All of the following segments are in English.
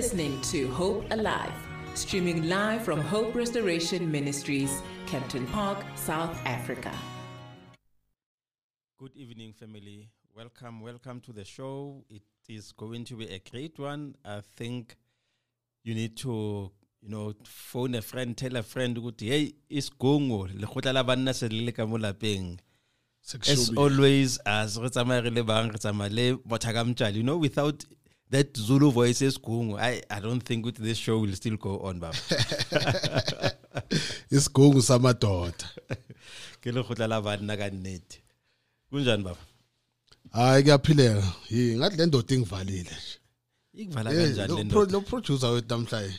listening to Hope Alive, streaming live from Hope Restoration Ministries, Kempton Park, South Africa. Good evening, family. Welcome, welcome to the show. It is going to be a great one. I think you need to, you know, phone a friend, tell a friend, ukuthi, hey, isigungu, lekgotla la banna se le le ka mo lapeng. As always, as re tsamaya re le bang, re tsamaya le motho ka mtjali. you know, without that Zulu voice esigungu, I, I don't think ukuthi this show will still go on, baba. isigungu samadoda Ke lekgotla la banna ka nnete. Kunjani baba? hayi kuyaphileka yi ngathi le ndoda ingivalile Ikuvala Eh, kanjani le ndoda? lo producer wethu namhlanje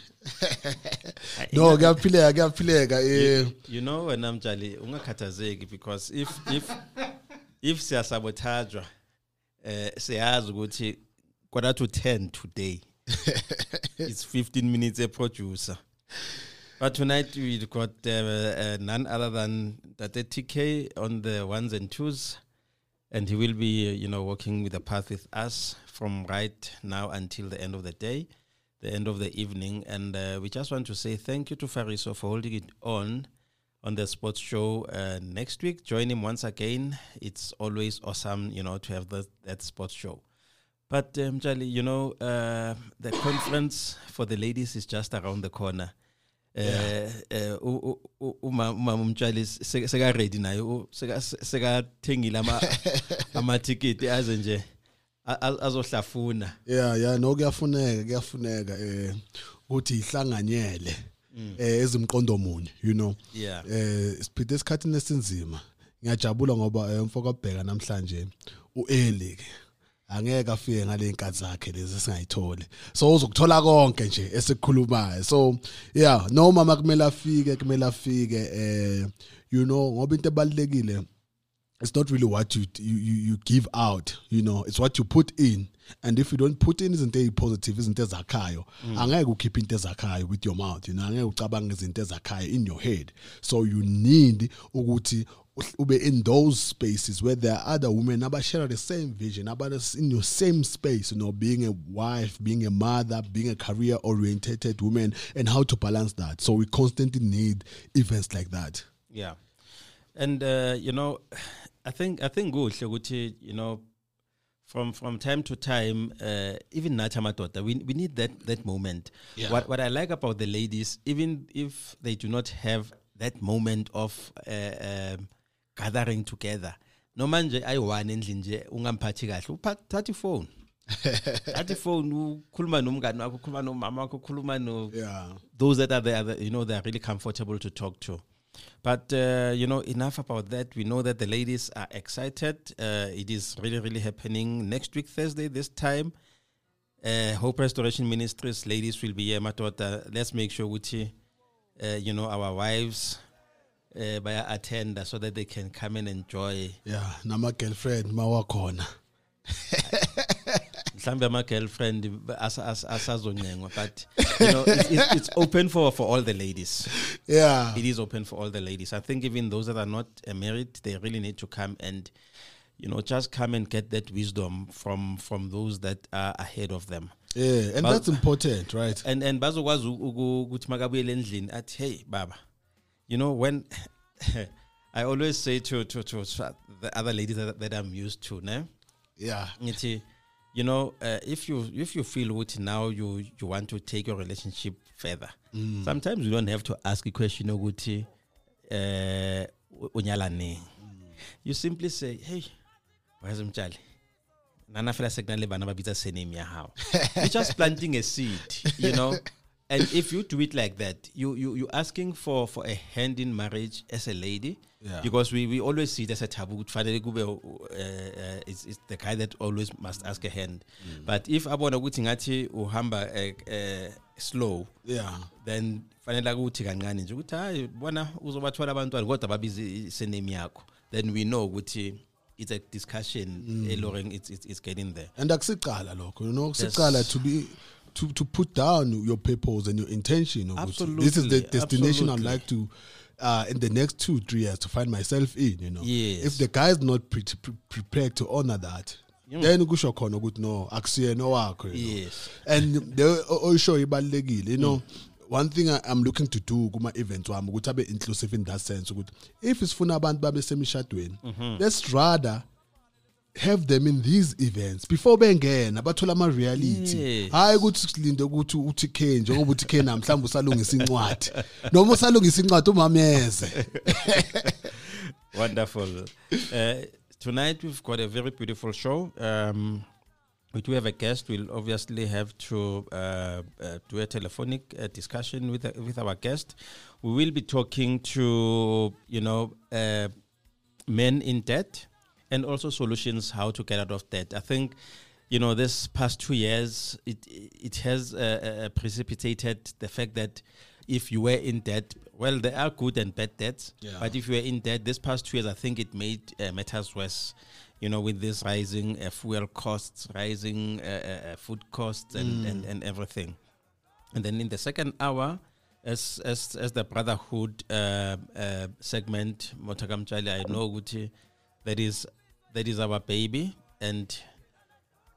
no kuyaphileka kuyaphileka eh you know wena mtshali ungakhathazeki because if if if siyasabotajwa eh siyazi ukuthi quarter to 10 today. It's 15 minutes a producer. But tonight we've got uh, uh, none other than Tate TK on the ones and twos. And he will be uh, you know walking with the path with us from right now until the end of the day the end of the evening. And uh, we just want to say thank you to Fariso for holding it on on the sports show uh, next week. Join him once again. It's always awesome you know to have the, that sports show but um, Jali, you know uh, the conference for the ladies is just around the corner. Eh eh u- u- u- uma uma umtshali seka ready naye? Seka thengile ama ama ticket aze nje azohlafuna. Yeah yeah no kuyafuneka kuyafuneka eh ukuthi ihlanganyele eh ezimqondo munye you know? Yeah. Eh siphithe esikhathini esinzima. Ngiyajabula ngoba eh, mfoko abheka namhlanje uEli ke angeke afike ngale inkathi zakhe lezi singayitholi so uzokuthola konke nje esikukhulumayo so yeah noma makumele afike kumele afike eh you know ngoba into ebalekile it's not really what you, you you you give out you know it's what you put in. And if you don't put in izinto ezipositive izinto ezakhayo angeke ukhiphe into ezakhayo with your mouth you know angeke ucabange izinto ezakhayo in your head. So you need ukuthi uhl- ube in those spaces where there are other women abashare the same vision about us in your same space you know being a wife being a mother being a career oriented woman and how to balance that so we constantly need events like that Yeah, and uh, you know, I think I think kuhle ukuthi you know, from from time to time, uh, even nathi amadoda, we we need that that moment. Yeah. What what I like about the ladies, even if they do not have that moment of uh, um, gathering together, no manje ayi-one endlini nje ungamphathi kahle uphatha ifone thatha ifone ukhuluma nomngani wakho ukhuluma nomama wakho ukhuluma no yeah those that are there, you know, they're really comfortable to talk to. But uh, you know, enough about that. We know that the ladies are excited. Uh, it is really, really happening next week, Thursday, this time. Uh, Hope Restoration Ministries ladies will be here. Matota. Let's make sure we, uh, you know, our wives uh, by attend so that they can come and enjoy. yeah nama girlfriend mawakhona mhlambe ama girlfriend asa- asa- asazonyengwa but you know it's, it's, it's open for for all the ladies yeah it is open for all the ladies. I think even those that are not married, they really need to come and, you know, just come and get that wisdom from from those that are ahead of them. yeah and But- that's important right And and bazokwazi uku- uku- ukuthi makabuyele endlini athi hey baba, you know when I always say to to to the other ladies that, that I'm used to, ne? yeah. You know uh, if you if you feel ukuthi now you you want to take your relationship further sometimes you don't have to ask a question eh unyala nini you simply say hey wazi mtshali nana fela sekunale bana babitsa surname ya hao. You're just planting a seed you know and if you do it like that you you you asking for for a hand in marriage as a lady? Yeah. because we, we always see it as a taboo. Ukuthi fanele kube uh, uh, it's, it's the guy that always must ask a hand. But if abona ukuthi ngathi uhamba uh, uh, slow yeah. then fanele ukuthi kancane nje ukuthi hayi bona uzobathola abantwana kodwa babize isename yakho. Then we know ukuthi it's a discussion mm. Lauren, it's, it's, it's getting there. And akusicala lokho you know kusicala to be to to put down your purpose and your intention ukuthi this is the Absolutely, destination i'd like to uh, in the next two three years to find myself in you know Yes. if the guy is not pre- pre- prepared to honor that then kusho khona ukuthi no akusiyena owakho you know. Yes. and the oyisho ibalekile you know one thing I, I'm looking to do kuma events wami ukuthi abe inclusive in that sense ukuthi if sifuna abantu babe semishadweni let's rather have them in these events before bengena bathola ama reality Yes. hayi ukuthi silinde ukuthi uthi K njengoba uthi K namhlanje usalungisa incwadi noma usalungisa incwadi umameze Wonderful. Uh, tonight we've got a very beautiful show. Um, we do have a guest. We'll obviously have to uh, uh, do a telephonic uh, discussion with uh, with our guest. We will be talking to you know uh, men in debt and also solutions how to get out of debt. I think you know this past two years it it has uh, uh, precipitated the fact that if you were in debt, well, there are good and bad debts. Yeah. But if you were in debt this past two years, I think it made uh, matters worse. You know, with this rising uh, fuel costs, rising uh, uh, uh, food costs, and, and, and everything. And then in the second hour, as as as the brotherhood uh, uh, segment, Motakam Chali, I know Gucci, that is that is our baby, and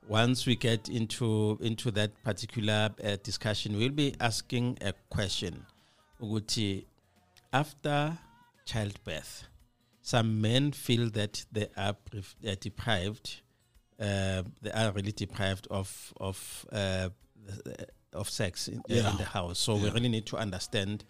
once we get into into that particular uh, discussion, we'll be asking a question. Uguti, after childbirth, some men feel that they are pref- uh, deprived. Uh, they are really deprived of of uh, of sex in, Yeah. in the house. So we really need to understand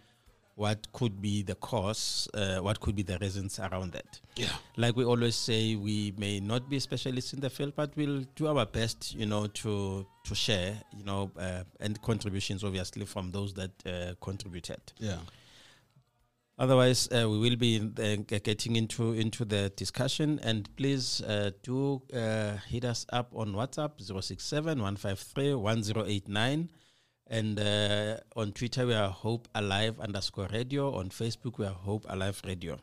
what could be the cause, uh, what could be the reasons around that yeah like we always say, we may not be specialists in the field, but we'll do our best, you know, to to share, you know, uh, and contributions obviously from those that uh, contributed. yeah Otherwise, uh, we will be in the, g- getting into into the discussion, and please uh, do uh, hit us up on WhatsApp 067 153 1089. And uh, on Twitter, we are Hope Alive underscore radio. On Facebook, we are Hope Alive Radio.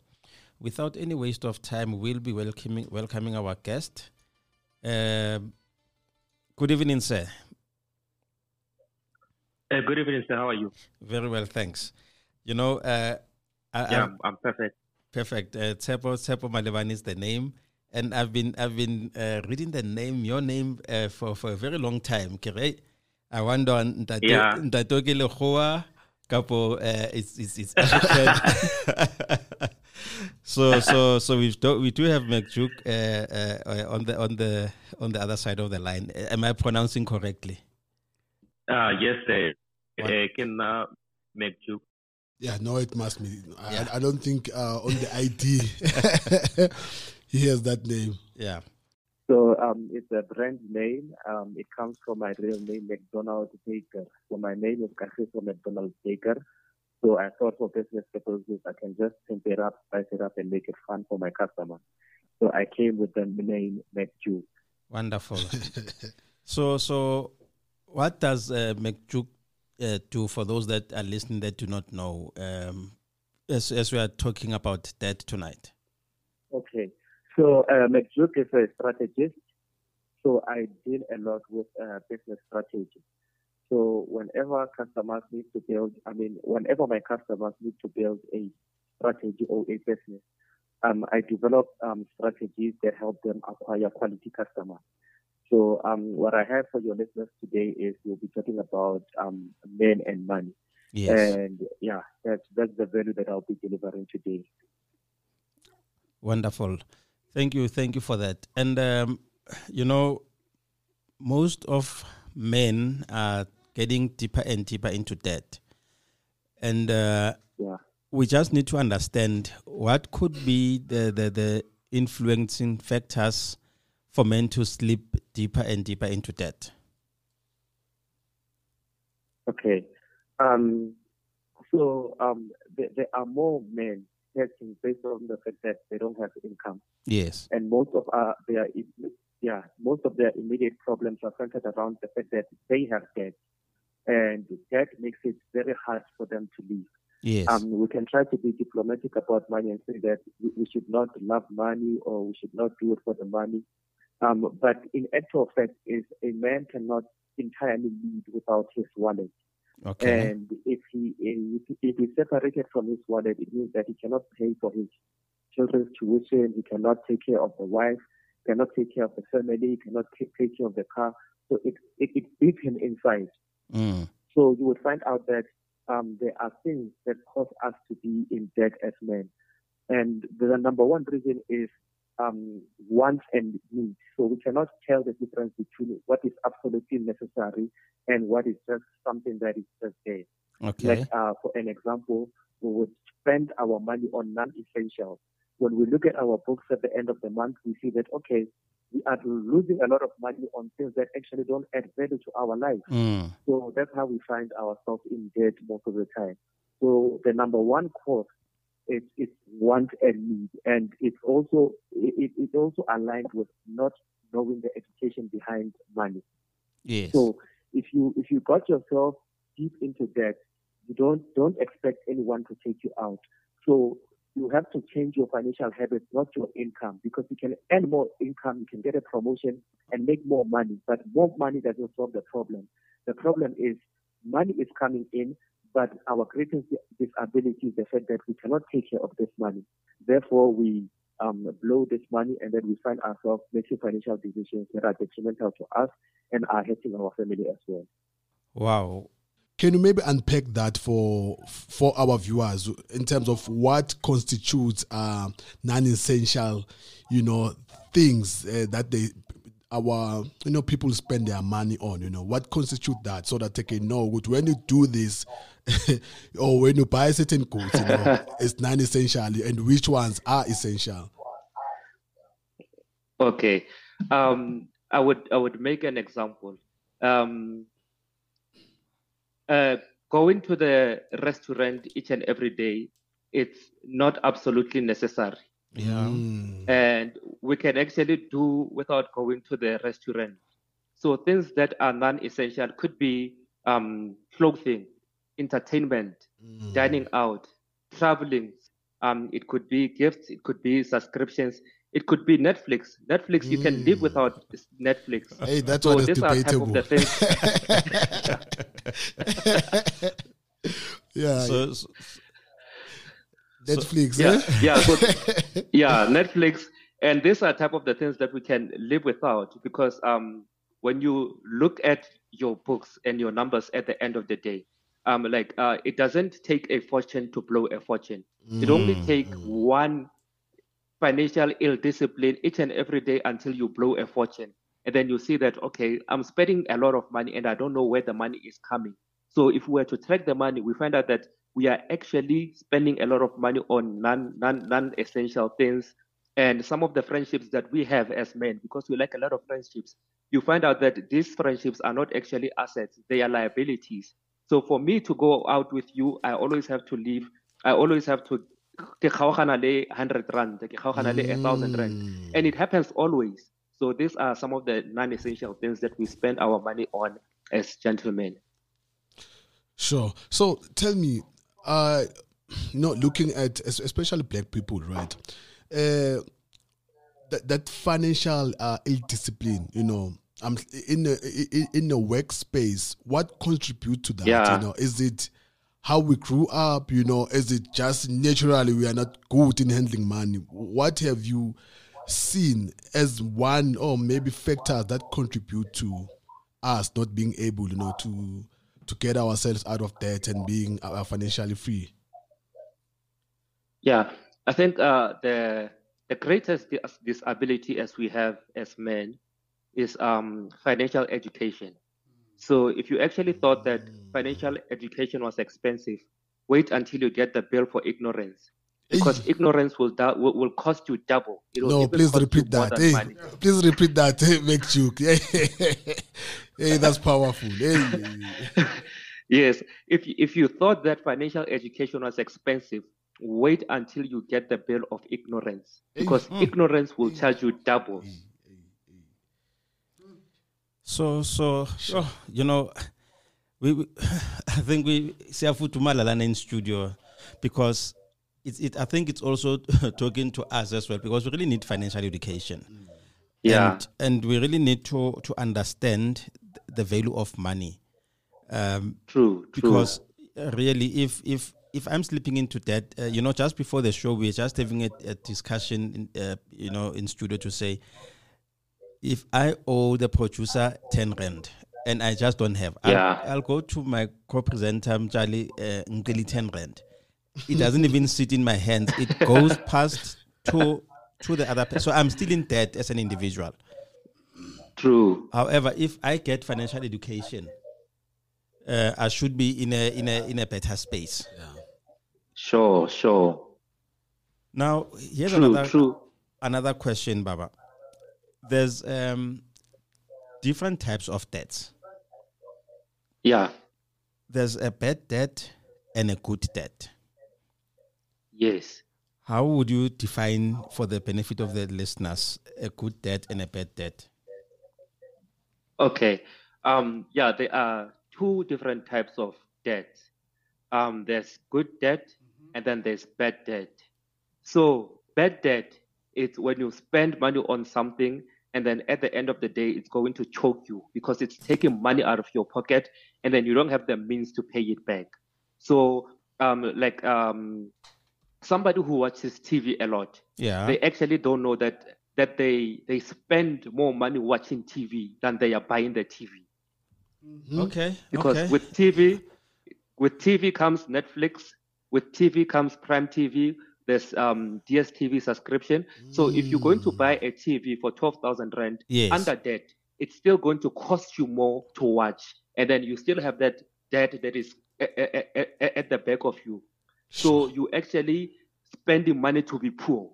Without any waste of time, we'll be welcoming welcoming our guest. Um good evening, sir. Uh, good evening, sir. How are you? Very well, thanks. You know, uh, I, Yeah, I'm, I'm perfect. Perfect. Uh, Tsepo Malebane is the name, and I've been I've been uh, reading the name, your name, uh, for for a very long time. Kere, I wonder ntate Yeah. ntate ke lekgowa kapo uh, it's it's it's so so so we do we do have Mekjuk uh, uh, uh, on the on the on the other side of the line. Am I pronouncing correctly? Uh, yes, sir. What? Uh, can uh, make you. Yeah, no, it must be. I, Yeah. I don't think uh, on the ID he has that name. Yeah. So um, it's a brand name. Um, it comes from my real name, McDonald Baker. So my name is Kagiso McDonald Baker. So I thought for business purposes, I can just pimp it up, spice it up, and make it fun for my customer. So I came with the name McJu. Wonderful. so, so what does uh, McJuke uh, do for those that are listening that do not know? Um, as, as we are talking about that tonight. Okay. So uh, is a strategist. So I deal a lot with uh, business strategy. So whenever customers need to build, I mean, whenever my customers need to build a strategy or a business, um, I develop um, strategies that help them acquire quality customers. So um, what I have for your listeners today is we'll be talking about um, men and money. Yes. And yeah, that's that's the value that I'll be delivering today. Wonderful. Thank you. Thank you for that. And, um, you know, most of men are getting deeper and deeper into debt. And uh, Yeah. we just need to understand what could be the, the, the influencing factors for men to slip deeper and deeper into debt. Okay. Um, so um, there, there are more men hurting based on the fact that they don't have income, Yes. and most of uh, their yeah most of their immediate problems are centered around the fact that they have debt, and debt makes it very hard for them to live. Yes. Um, we can try to be diplomatic about money and say that we, should not love money or we should not do it for the money. Um, but in actual fact, is a man cannot entirely live without his wallet. Okay. And if he if, if he's separated from his wallet, it means that he cannot pay for his children's tuition. He cannot take care of the wife. cannot take care of the family, cannot take, take care of the car. So it, it, it beat him inside. Mm. So you would find out that um, there are things that cause us to be in debt as men. And the number one reason is um, wants and needs. So we cannot tell the difference between what is absolutely necessary and what is just something that is just there. Okay. Like, uh, for an example, we would spend our money on non-essentials. When we look at our books at the end of the month, we see that, okay, we are losing a lot of money on things that actually don't add value to our life. Mm. So that's how we find ourselves in debt most of the time. So the number one cause is, is want and need, and it's also it, it's also aligned with not knowing the education behind money. Yes. So if you if you got yourself deep into debt, you don't don't expect anyone to take you out. So you have to change your financial habits, not your income, because you can earn more income, you can get a promotion and make more money, but more money doesn't solve the problem. The problem is money is coming in, but our greatest disability is the fact that we cannot take care of this money. Therefore, we um, blow this money and then we find ourselves making financial decisions that are detrimental to us and are hurting our family as well. wow. Can you maybe unpack that for for our viewers in terms of what constitutes uh, non-essential, you know, things uh, that they our you know people spend their money on. You know, what constitutes that so that they can know when you do this or when you buy certain goods, you know, it's non-essential and which ones are essential. Okay. Um, I would I would make an example. Um, uh, going to the restaurant each and every day, it's not absolutely necessary, Yeah. Mm. and we can actually do without going to the restaurant. So things that are non-essential could be um, clothing, entertainment, Mm. dining out, traveling. Um, it could be gifts, it could be subscriptions, it could be Netflix. Netflix, you can live Mm. without Netflix. Hey, that's So what is these are type of debatable. the things. yeah, So, so Netflix. yeah, eh? yeah, so, yeah, Netflix, and these are type of the things that we can live without because um, when you look at your books and your numbers at the end of the day, um, like uh, it doesn't take a fortune to blow a fortune. It only Mm. take one financial ill discipline each and every day until you blow a fortune. And then you see that, okay, I'm spending a lot of money and I don't know where the money is coming. So if we were to track the money, we find out that we are actually spending a lot of money on non, non, non-essential things. And some of the friendships that we have as men, because we like a lot of friendships, you find out that these friendships are not actually assets, they are liabilities. So for me to go out with you, I always have to leave. I always have to ke kgaogana le 100 rand, ke kgaogana le 1000 rand. Mm. And it happens always. So these are some of the non-essential things that we spend our money on as gentlemen. Sure. So tell me, uh, you know, looking at especially black people, right? Uh, that that financial uh, ill discipline, you know, um, in a in, a workspace, what contribute to that? Yeah. You know, is it how we grew up? You know, is it just naturally we are not good in handling money? What have you seen as one or maybe factors that contribute to us not being able, you know, to to get ourselves out of debt and being uh, financially free. Yeah, I think uh, the the greatest disability as we have as men is um, financial education. So if you actually thought that mm. financial education was expensive, wait until you get the bill for ignorance, because ignorance will, da- will will cost you double. It will No, please repeat that. Hey, please repeat that. Hey, make joke. hey, that's powerful. Hey. Yes, if if you thought that financial education was expensive, wait until you get the bill of ignorance because hmm. ignorance will hmm. charge you double. Hmm. So, so, oh, you know, we, we I think we siyafuthumala lana in studio because it's it. I think it's also talking to us as well because we really need financial education. Yeah. and, and we really need to to understand the value of money. Um, True, true. because uh, really if if if i'm slipping into that uh, you know just before the show we are just having a, a discussion in, uh, you know in studio to say if I owe the producer 10 rand and I just don't have, I'll, Yeah. I'll go to my co-presenter, Mjali, uh, Ngili 10 rand. It doesn't even sit in my hands. It goes past to to the other person. So I'm still in debt as an individual. True. However, if I get financial education, uh, I should be in a in a in a better space. Yeah. Sure, sure. Now, here's True, another true. another question, Baba. There's um, different types of debts. Yeah. There's a bad debt and a good debt. Yes. How would you define, for the benefit of the listeners, a good debt and a bad debt? Okay. Um, yeah, there are two different types of debt. Um, there's good debt and then there's bad debt. So bad debt is when you spend money on something and then at the end of the day it's going to choke you because it's taking money out of your pocket and then you don't have the means to pay it back. So um, like um, somebody who watches TV a lot, Yeah. they actually don't know that that they they spend more money watching TV than they are buying the TV. okay. Because okay. with TV, with TV comes Netflix, with TV comes Prime TV. There's um, DSTV subscription. So if you're going to hmm. buy a TV for twelve thousand rand Yes. under debt, it's still going to cost you more to watch, and then you still have that debt that is a- a- a- a- at the back of you. So you actually spending money to be poor.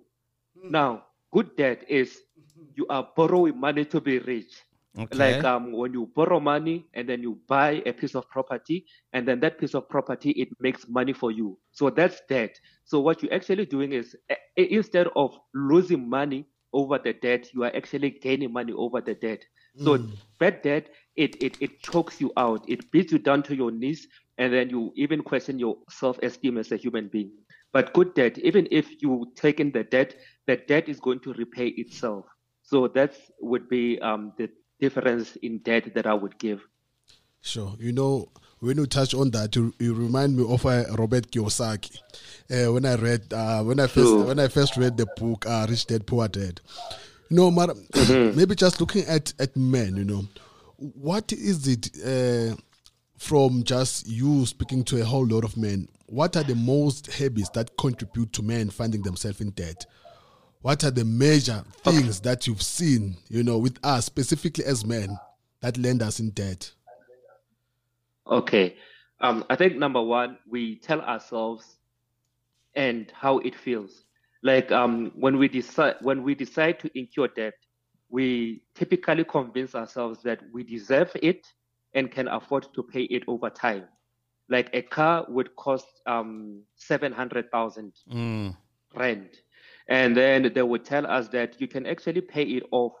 Hmm. Now, good debt is hmm. you are borrowing money to be rich. Okay. Like um, when you borrow money and then you buy a piece of property, and then that piece of property it makes money for you. So that's debt. So what you're actually doing is eh, eh, instead of losing money over the debt, you are actually gaining money over the debt. So bad debt it, it it chokes you out. It beats you down to your knees, and then you even question your self-esteem as a human being. But good debt, even if you take in the debt, the debt is going to repay itself. So that would be um, the difference in debt that I would give. Sure. You know, when you touch on that, you, you remind me of uh, Robert Kiyosaki. Uh, when I read, uh, when I first, True. when I first read the book, uh, Rich Dad Poor Dad. You know, Mar- maybe just looking at at men, you know, what is it uh, from just you speaking to a whole lot of men? What are the most habits that contribute to men finding themselves in debt? What are the major things that you've seen, you know, with us specifically as men that land us in debt? Okay. Um, I think number one, we tell ourselves and how it feels. Like um, when we decide when we decide to incur debt, we typically convince ourselves that we deserve it and can afford to pay it over time. Like a car would cost um, seven hundred thousand Mm, rand, and then they would tell us that you can actually pay it off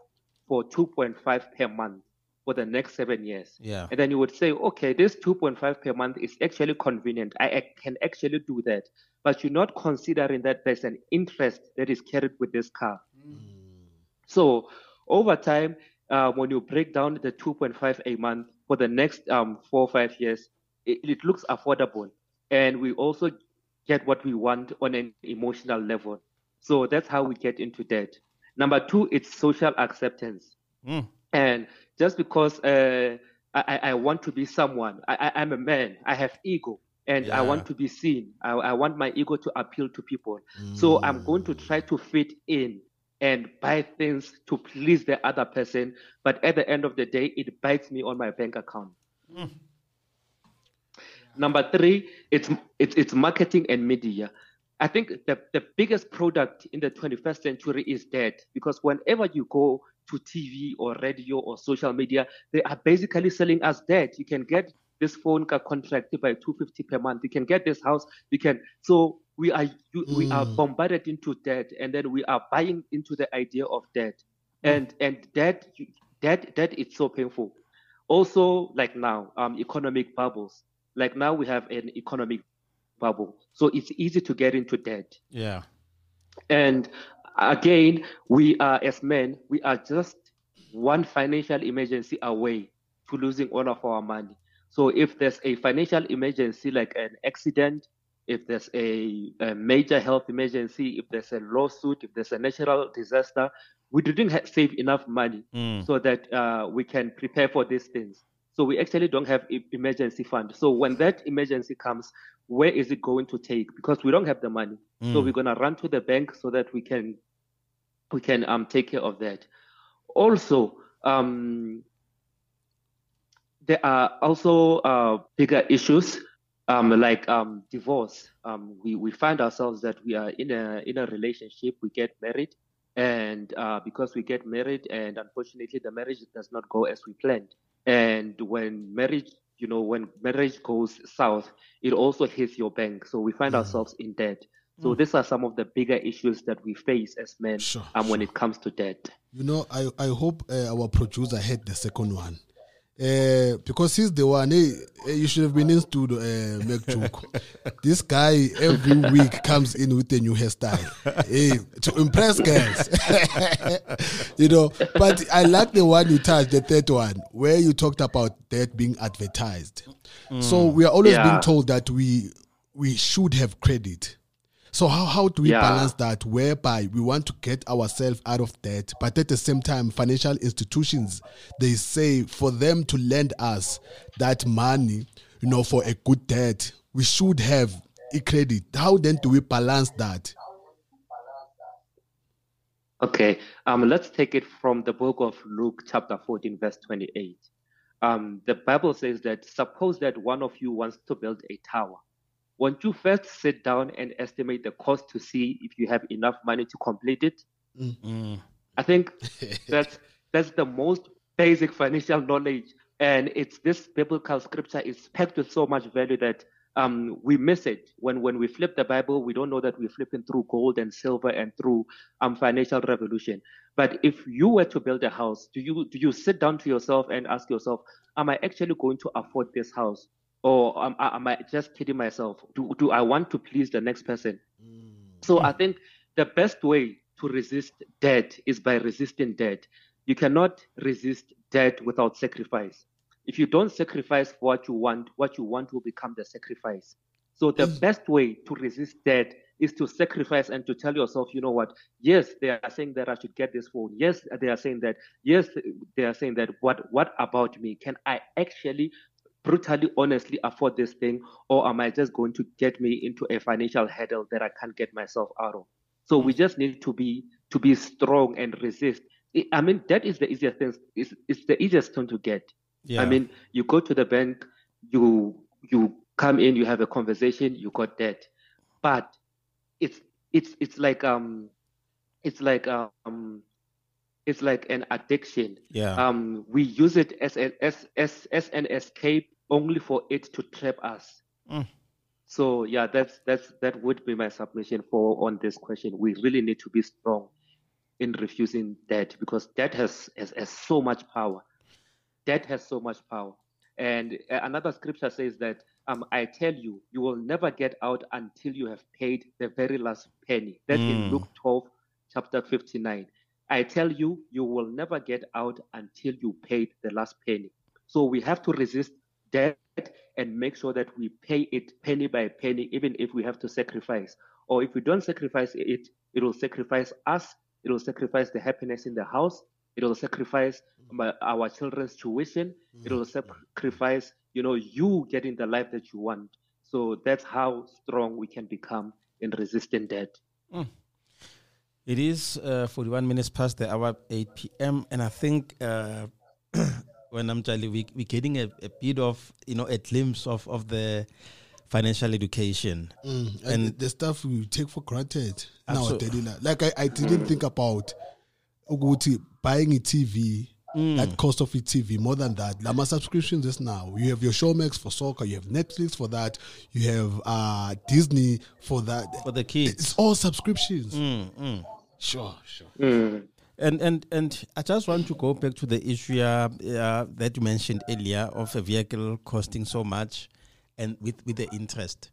for two point five per month for the next seven years. yeah. And then you would say, okay, this 2.5 per month is actually convenient. I, can actually do that. But you're not considering that there's an interest that is carried with this car. So over time, uh, when you break down the 2.5 a month for the next um, four or five years, it, it looks affordable. And we also get what we want on an emotional level. So that's how we get into debt. Number two, it's social acceptance. Mm, And just because uh, I, I want to be someone, I, I, I'm a man, I have ego, and I want to be seen. I, I want my ego to appeal to people. So I'm going to try to fit in and buy things to please the other person. But at the end of the day, it bites me on my bank account. Number three, it's, it's, it's marketing and media. I think the, the biggest product in the 21st century is debt because whenever you go to TV or radio or social media, they are basically selling us debt. You can get this phone car contracted by 250 per month. You can get this house. You can. So we are you, we are bombarded into debt, and then we are buying into the idea of debt, and and debt debt debt is so painful. Also, like now, um, economic bubbles. Like now, we have an economic bubble, so it's easy to get into debt. yeah. And again, we are, as men, we are just one financial emergency away to losing all of our money. So if there's a financial emergency like an accident, if there's a, a major health emergency, if there's a lawsuit, if there's a natural disaster, we didn't ha- save enough money Mm. so that uh, we can prepare for these things. So we actually don't have e- emergency fund. So when that emergency comes, where is it going to take? Because we don't have the money. So Mm. we're gonna run to the bank so that we can we can um take care of that. Also, um, there are also uh, bigger issues um, like um, divorce. Um, we we find ourselves that we are in a in a relationship. We get married, and uh, because we get married, and unfortunately the marriage does not go as we planned. And when marriage, you know, when marriage goes south, it also hits your bank. So we find ourselves in debt. So these are some of the bigger issues that we face as men Sure, um, when it comes to debt. You know, I, I hope uh, our producer had the second one. Uh, because he's the one, hey, eh, you should have been in studio, uh, Meg Chuku. this guy every week comes in with a new hairstyle hey, to impress girls. you know, but I like the one you touched, the third one, where you talked about that being advertised. So we are always Yeah. being told that we we should have credit. So how, how do we Yeah. balance that whereby we want to get ourselves out of debt, but at the same time, financial institutions they say for them to lend us that money, you know, for a good debt, we should have a credit. How then do we balance that? Okay, um, let's take it from the book of Luke, chapter 14, verse 28. Um, the Bible says that suppose that one of you wants to build a tower. Won't you first sit down and estimate the cost to see if you have enough money to complete it? Mm. I think that's that's the most basic financial knowledge, and it's this biblical scripture is packed with so much value that um, we miss it when when we flip the Bible. We don't know that we're flipping through gold and silver and through um, financial revolution. But if you were to build a house, do you do you sit down to yourself and ask yourself, Am I actually going to afford this house, or am, am I just kidding myself? Do do I want to please the next person? Mm. So I think the best way to resist debt is by resisting debt. You cannot resist debt without sacrifice. If you don't sacrifice what you want, what you want will become the sacrifice. So the mm. best way to resist debt is to sacrifice and to tell yourself, you know what? Yes, they are saying that I should get this phone. Yes, they are saying that. Yes, they are saying that. What what about me? Can I actually brutally honestly afford this thing or am i just going to get me into a financial hurdle that i can't get myself out of? So we just need to be to be strong and resist. I- mean that is the easiest thing it's, it's the easiest thing to get. Yeah. i mean you go to the bank you you come in you have a conversation you got debt but it's it's it's like um it's like um it's like an addiction Yeah. um, we use it as, a, as, as, as an escape only for it to trap us. Mm. So yeah, that's that's that would be my submission for on this question. We really need to be strong in refusing debt because debt has has, has so much power. Debt has so much power. And uh, another scripture says that um, I tell you, you will never get out until you have paid the very last penny. That's in Mm. Luke 12, chapter 59. I tell you, you will never get out until you paid the last penny. So we have to resist debt and make sure that we pay it penny by penny, even if we have to sacrifice. Or if we don't sacrifice it, it will sacrifice us. It will sacrifice the happiness in the house. It will sacrifice mm-hmm. my, our children's tuition. It will mm-hmm. sacrifice, you know, you getting the life that you want. So that's how strong we can become in resisting debt. It is uh, 41 minutes past the hour, 8 p.m. And I think uh, when I'm telling we, we're getting a, a bit of, you know, a glimpse of, of the financial education. Mm, and, And- the, stuff we take for granted in our Absol- daily life. Like I, I didn't think about ukuthi buying a TV, Mm. that cost of a TV, more than that. Lama subscriptions just now. You have your Showmax for soccer, you have Netflix for that, you have uh Disney for that. For the kids. It's all subscriptions. Mm, mm. Sure, sure. Mm. And and and I just want to go back to the issue uh, uh, that you mentioned earlier of a vehicle costing so much, and with with the interest.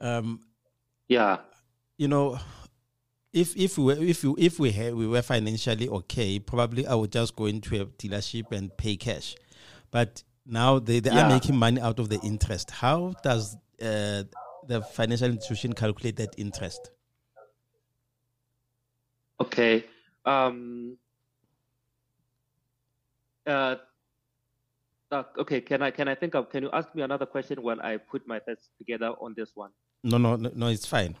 Um, Yeah. you know, if if we were, if you if we had, we were financially okay, probably I would just go into a dealership and pay cash. But now they, they are making money out of the interest. How does uh, the financial institution calculate that interest? Okay. Um, Uh, uh, okay, can I can I think of? Can you ask me another question when I put my thoughts together on this one? No, no, no, it's fine.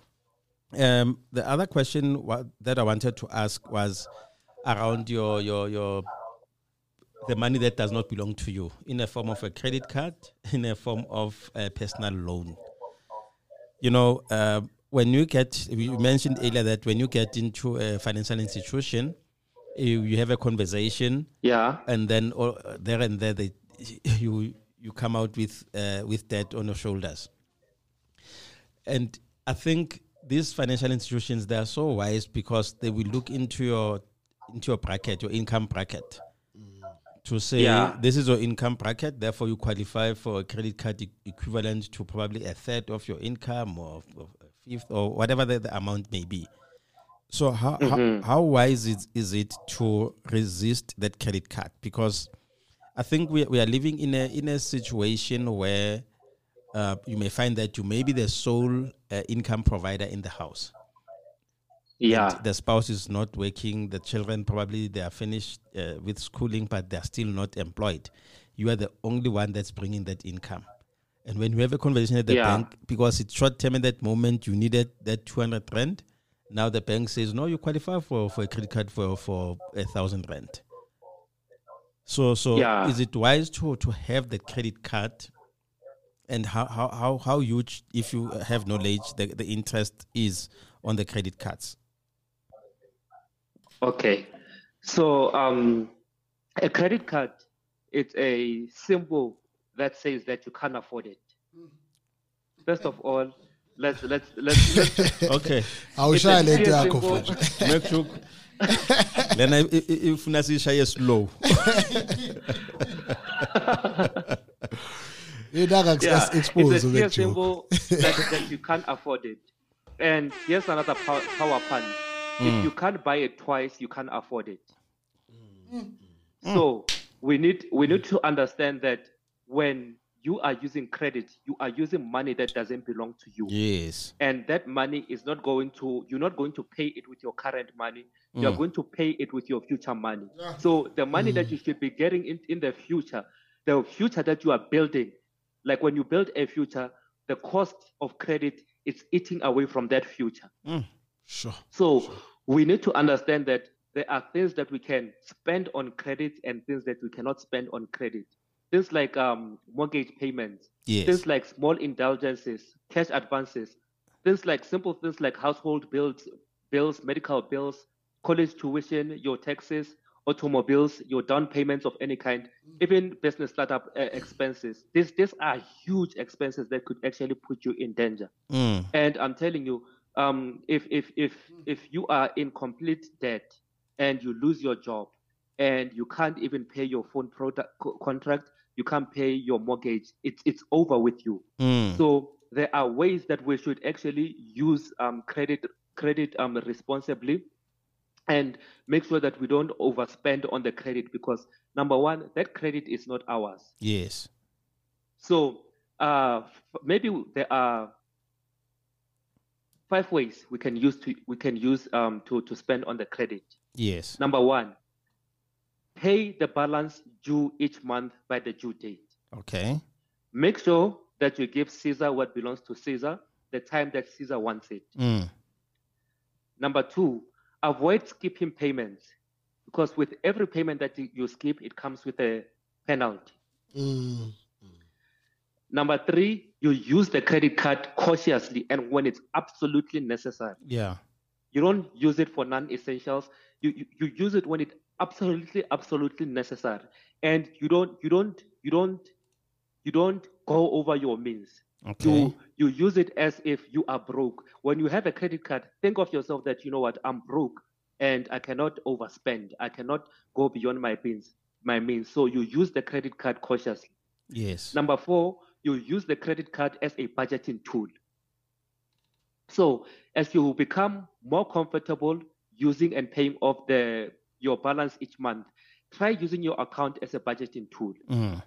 Um, the other question wa- that I wanted to ask was around your your your the money that does not belong to you in a form of a credit card, in a form of a personal loan. You know, uh, when you get, you mentioned uh, earlier that when you get into a financial institution, you, you have a conversation, Yeah. and then all, there and there they, you you come out with uh, with debt on your shoulders. And I think these financial institutions they are so wise because they will look into your into your bracket, your income bracket, mm. to say Yeah. this is your income bracket. Therefore, you qualify for a credit card e- equivalent to probably a third of your income or, or fifth or whatever the, the amount may be. So how, how how wise is, is it to resist that credit card? Because I think we we are living in a in a situation where uh, you may find that you may be the sole uh, income provider in the house. Yeah. The spouse is not working. The children probably they are finished uh, with schooling, but they are still not employed. You are the only one that's bringing that income. And when you have a conversation at the Yeah. bank, because it's short term at that moment, you needed that 200 rand. Now the bank says, no, you qualify for, for a credit card for, for a thousand rand. So, so Yeah. is it wise to, to have the credit card and how, how, how, how huge, if you have knowledge, the, the interest is on the credit cards? Okay. So um, a credit card, it's a symbol that says that you can't afford it. Mm. First of all, let's let's let's, let's Okay. awushaya It's a lento clear yakho symbol. futhi Make sure. lena i- i- ifuna sishaye slow inaka yeah, it's expose a clear that joke symbol that, that you can't afford it. And here's another power, power punch. If you can't buy it twice, you can't afford it. So we need we need to understand that when you are using credit, you are using money that doesn't belong to you. yes. And that money is not going to you're not going to pay it with your current money. You're mm. going to pay it with your future money. So the money that mm. you should be getting in, in the future the future that you are building like when you build a future the cost of credit is eating away from that future. Mm. Sure. So we need to understand that there are things that we can spend on credit and things that we cannot spend on credit. Things like um, mortgage payments, Yes. things like small indulgences, cash advances, things like simple things like household bills, bills, medical bills, college tuition, your taxes, automobiles, your down payments of any kind, even business startup uh, expenses. These these are huge expenses that could actually put you in danger. Mm. And I'm telling you, um, if if if if you are in complete debt and you lose your job and you can't even pay your phone product co- contract, you can't pay your mortgage, it's it's over with you. Mm. So there are ways that we should actually use um, credit credit um, responsibly and make sure that we don't overspend on the credit because number one, that credit is not ours. yes So uh, f- maybe there are five ways we can use to we can use um, to to spend on the credit. yes Number one, pay the balance due each month by the due date. okay Make sure that you give Caesar what belongs to Caesar the time that Caesar wants it. mm. Number two, avoid skipping payments because with every payment that you- skip, it comes with a penalty. Mm. Number three, you use the credit card cautiously and when it's absolutely necessary. yeah You don't use it for non-essentials. You, you you use it when it absolutely absolutely necessary, and you don't you don't you don't you don't go over your means. okay You you use it as if you are broke. When you have a credit card, think of yourself that you know what I'm broke and I cannot overspend. I cannot go beyond my means. My means. So you use the credit card cautiously. yes Number four, you use the credit card as a budgeting tool. So as you become more comfortable using and paying off the your balance each month, try using your account as a budgeting tool. mm.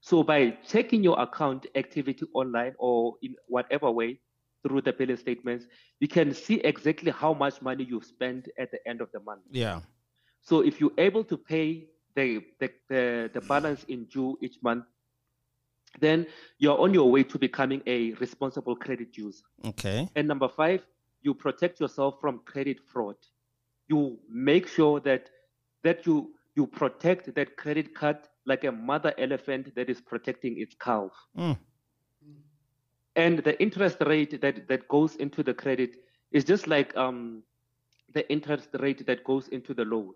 So by checking your account activity online or in whatever way through the billing statements, you can see exactly how much money you've spent at the end of the month. yeah So if you're able to pay the, the, the, the balance in due each month, then you're on your way to becoming a responsible credit user. Okay. And number five, you protect yourself from credit fraud. You make sure that that you you protect that credit card like a mother elephant that is protecting its calf. Mm. And the interest rate that, that goes into the credit is just like um, the interest rate that goes into the loan.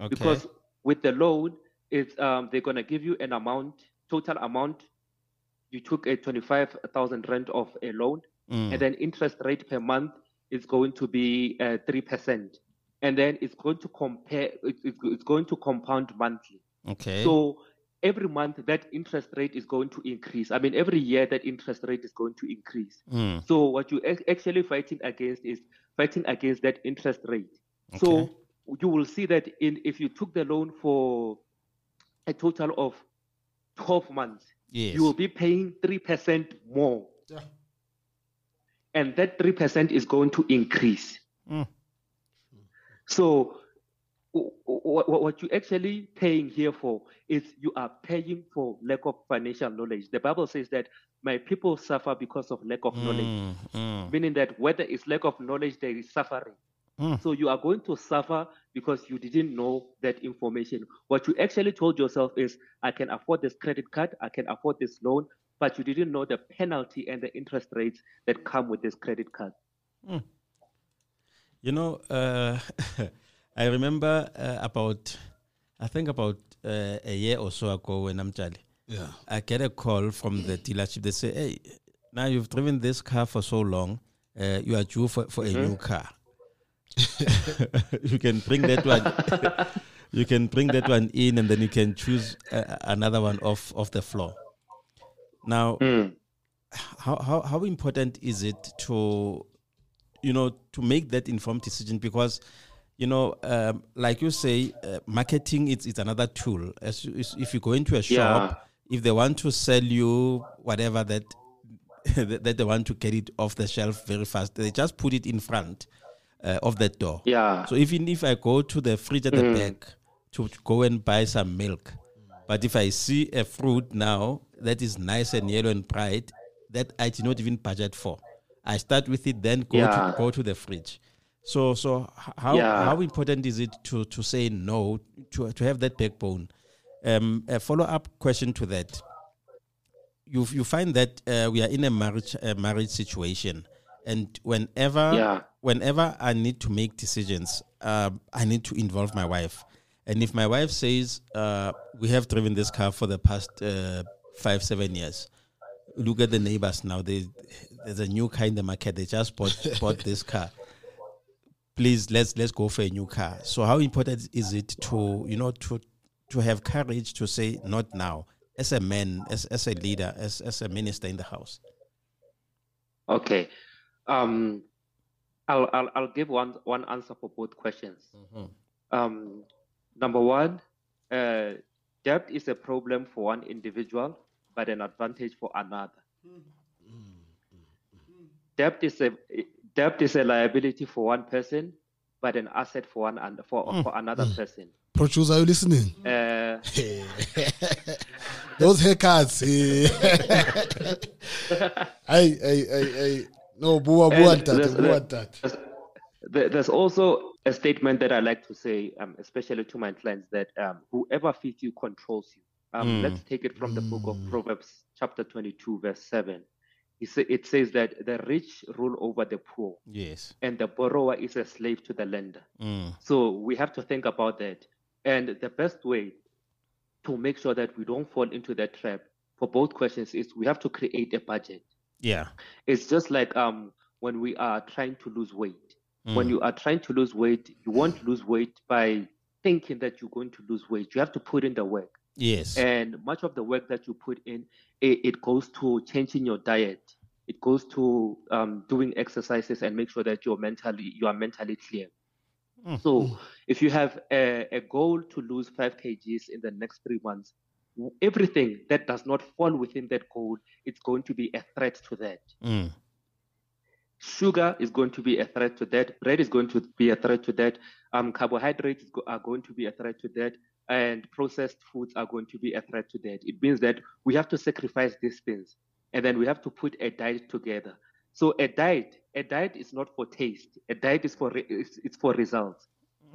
Okay. Because with the loan, it's um, they're gonna give you an amount, total amount. You took a twenty-five thousand rand of a loan, Mm. and then interest rate per month is going to be uh, three percent, and then it's going to compare. It, it, it's going to compound monthly. okay. So every month that interest rate is going to increase. I mean, every year that interest rate is going to increase. Mm. So what you ac- actually fighting against is fighting against that interest rate. Okay. So you will see that in if you took the loan for a total of 12 months, Yes. you will be paying 3% more. Yeah. And that 3% is going to increase. Mm. So what, what you're actually paying here for is you are paying for lack of financial knowledge. The Bible says that my people suffer because of lack of knowledge, Mm, mm, meaning that whether it's lack of knowledge, there is suffering. mm. So you are going to suffer because you didn't know that information. What you actually told yourself is, I can afford this credit card, I can afford this loan, but you didn't know the penalty and the interest rates that come with this credit card. You know, uh, I remember uh, about, I think about uh, a year or so ago when I'm Charlie, Yeah. I get a call from the dealership. They say, "Hey, now you've driven this car for so long, uh, you are due for, for a new car. you can bring that one. you can bring that one in, and then you can choose uh, another one off off the floor." Now, how, how how important is it to you know to make that informed decision because you know um, like you say uh, marketing it's, it's another tool. As you, is- if you go into a shop if they want to sell you whatever that that they want to get it off the shelf very fast they just put it in front uh, of that door. Yeah. so even if i go to the fridge at the back to, to go and buy some milk but if i see a fruit now that is nice and yellow and bright that i did not even budget for i start with it then go Yeah. to go to the fridge so so how Yeah. how important is it to to say no to to have that backbone um a follow-up question to that you you find that uh, we are in a marriage a marriage situation and whenever Yeah. whenever i need to make decisions um, i need to involve my wife and if my wife says uh, we have driven this car for the past uh, five seven years look at the neighbors now they, there's a new car in the market they just bought bought this car please let's let's go for a new car so how important is it to you know to to have courage to say not now as a man as, as a leader as, as a minister in the house Okay. Um, I'll, I'll, I'll give one, one answer for both questions. Um, number one, uh, debt is a problem for one individual, but an advantage for another. Debt is a debt is a liability for one person, but an asset for one and for, for another person. Producer, are you listening? Uh, Those haircuts. hey, hey, hey, hey. No, bua, bua, that, there's- bua, there's, there- there's also a statement that I like to say, um, especially to my clients, that um, whoever feeds you controls you. Um, Mm. Let's take it from the book of Proverbs, chapter 22, verse 7. It, sa- it says that the rich rule over the poor, yes and the borrower is a slave to the lender. mm. So we have to think about that. And the best way to make sure that we don't fall into that trap for both questions is we have to create a budget. yeah It's just like um, when we are trying to lose weight. When Mm. you are trying to lose weight, you won't lose weight by thinking that you're going to lose weight. You have to put in the work. Yes And much of the work that you put in, it, it goes to changing your diet. It goes to um, doing exercises and make sure that you're mentally you are mentally clear. So if you have a, a goal to lose five kgs in the next three months, everything that does not fall within that goal, it's going to be a threat to that. Mm. Sugar is going to be a threat to that. Bread is going to be a threat to that. Um, carbohydrates are going to be a threat to that. And processed foods are going to be a threat to that. It means that we have to sacrifice these things and then we have to put a diet together. So a diet, a diet is not for taste. A diet is for re- it's, it's for results.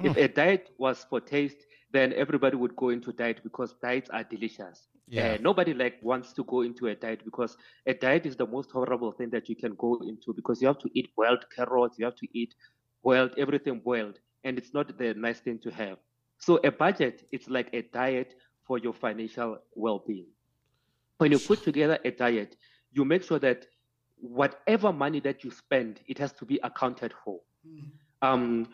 If a diet was for taste, then everybody would go into diet because diets are delicious. Yeah. Uh, nobody like wants to go into a diet because a diet is the most horrible thing that you can go into because you have to eat boiled carrots, you have to eat boiled everything boiled, and it's not the nice thing to have. So a budget is like a diet for your financial well-being. When you put together a diet, you make sure that whatever money that you spend, it has to be accounted for. Um,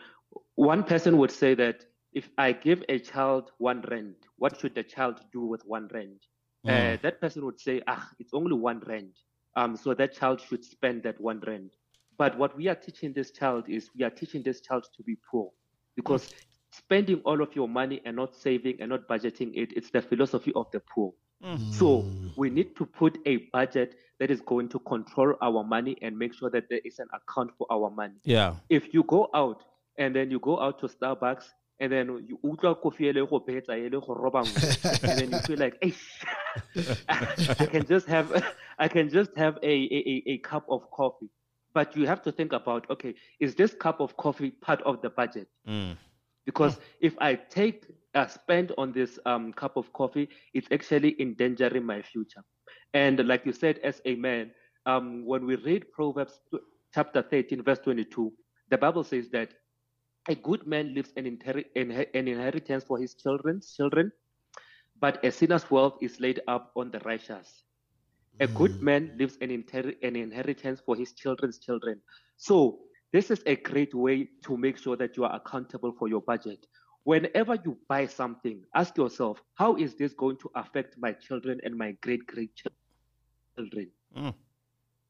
one person would say that if I give a child one rand, what should the child do with one rand? Uh, that person would say, ah, it's only one rand. Um, so that child should spend that one rand. But what we are teaching this child is we are teaching this child to be poor because spending all of your money and not saving and not budgeting it, it's the philosophy of the poor. So we need to put a budget that is going to control our money and make sure that there is an account for our money. Yeah. If you go out and then you go out to Starbucks and then you utlwa kofi e le go betsa, e le go roba and then you feel like, hey, I can just have I can just have a, a, a- a cup of coffee. But you have to think about, okay, is this cup of coffee part of the budget? Mm. Because if I take a spend on this um, cup of coffee, it's actually endangering my future. And like you said, as a man, um, when we read Proverbs chapter 13, verse 22, the Bible says that a good man leaves an, inhe- an inheritance for his children's children, but a sinner's wealth is laid up on the righteous. A good man leaves an, inter- an inheritance for his children's children. So, this is a great way to make sure that you are accountable for your budget. Whenever you buy something, ask yourself, how is this going to affect my children and my great great children? Mm.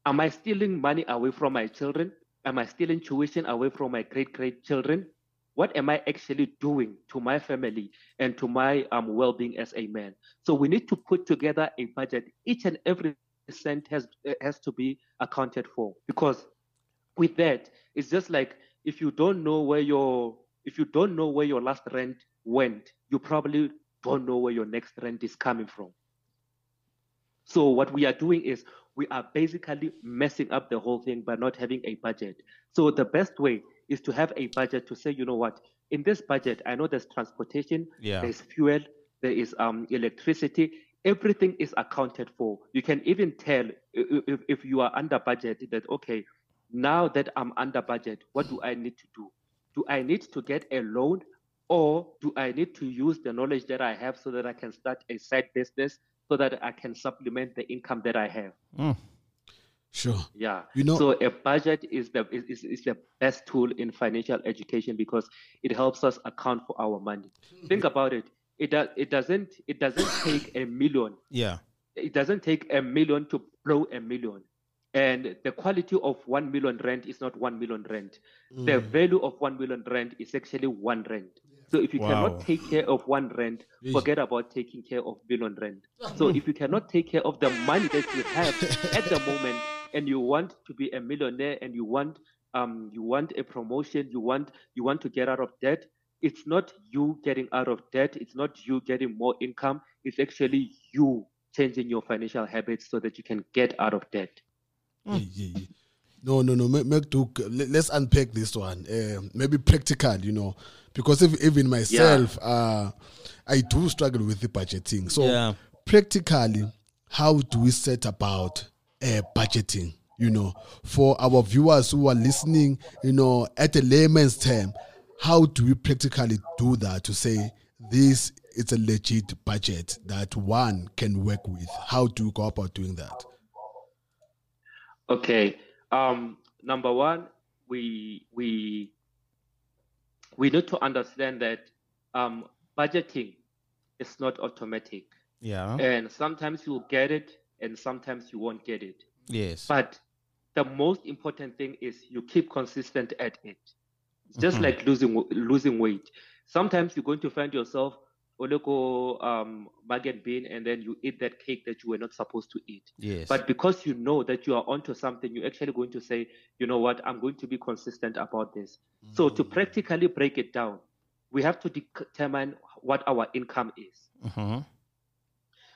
Am I stealing money away from my children? Am I stealing tuition away from my great great children? What am I actually doing to my family and to my um, well being as a man? So we need to put together a budget. Each and every cent has has to be accounted for because with that, it's just like if you don't know where your if you don't know where your last rent went, you probably don't know where your next rent is coming from. So what we are doing is we are basically messing up the whole thing by not having a budget. So the best way is to have a budget to say, you know what, in this budget, I know there's transportation, Yeah. there's fuel, there is um, electricity, everything is accounted for. You can even tell if, if you are under budget that, okay, now that I'm under budget, what do I need to do? Do I need to get a loan or do I need to use the knowledge that I have so that I can start a side business so that I can supplement the income that I have? Mm. Sure. Yeah. You know- so a budget is the is, is, is the best tool in financial education because it helps us account for our money. Think about it. It does it doesn't it doesn't take a million. Yeah. It doesn't take a million to blow a million. And the quality of one million rand is not one million rand. The value of one million rand is actually one rand. So if you Wow. cannot take care of one rand, forget about taking care of million rand. So if you cannot take care of the money that you have at the moment, and you want to be a millionaire, and you want um you want a promotion, you want you want to get out of debt, it's not you getting out of debt, it's not you getting more income, it's actually you changing your financial habits so that you can get out of debt. Yeah, yeah, yeah. No, no, no. Make, make do, let- let's unpack this one. Um, maybe practical, you know, because if, even myself, uh, I do struggle with the budgeting. So Yeah. practically, how do we set about uh, budgeting? You know, for our viewers who are listening, you know, at a layman's term, how do we practically do that to say this is a legit budget that one can work with? How do you go about doing that? Okay. Um, number one, we we we need to understand that um, budgeting is not automatic, Yeah. and sometimes you'll get it, and sometimes you won't get it. Yes. But the most important thing is you keep consistent at it. It's just like losing losing weight. Sometimes you're going to find yourself oleko um market bin and then you eat that cake that you were not supposed to eat. Yes. But because you know that you are onto something, you're actually going to say, you know what, I'm going to be consistent about this. So to practically break it down, we have to determine what our income is. Mm-hmm.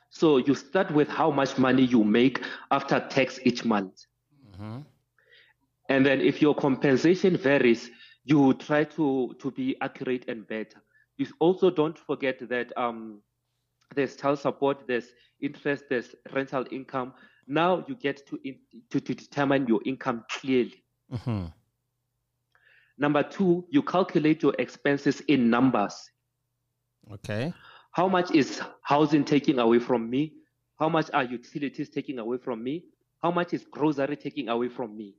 So you start with how much money you make after tax each month. Mm-hmm. And then if your compensation varies, you try to, to be accurate and better. You also don't forget that um, there's child support, there's interest, there's rental income. Now you get to, in, to, to determine your income clearly. Mm-hmm. Number two, you calculate your expenses in numbers. Okay. How much is housing taking away from me? How much are utilities taking away from me? How much is grocery taking away from me?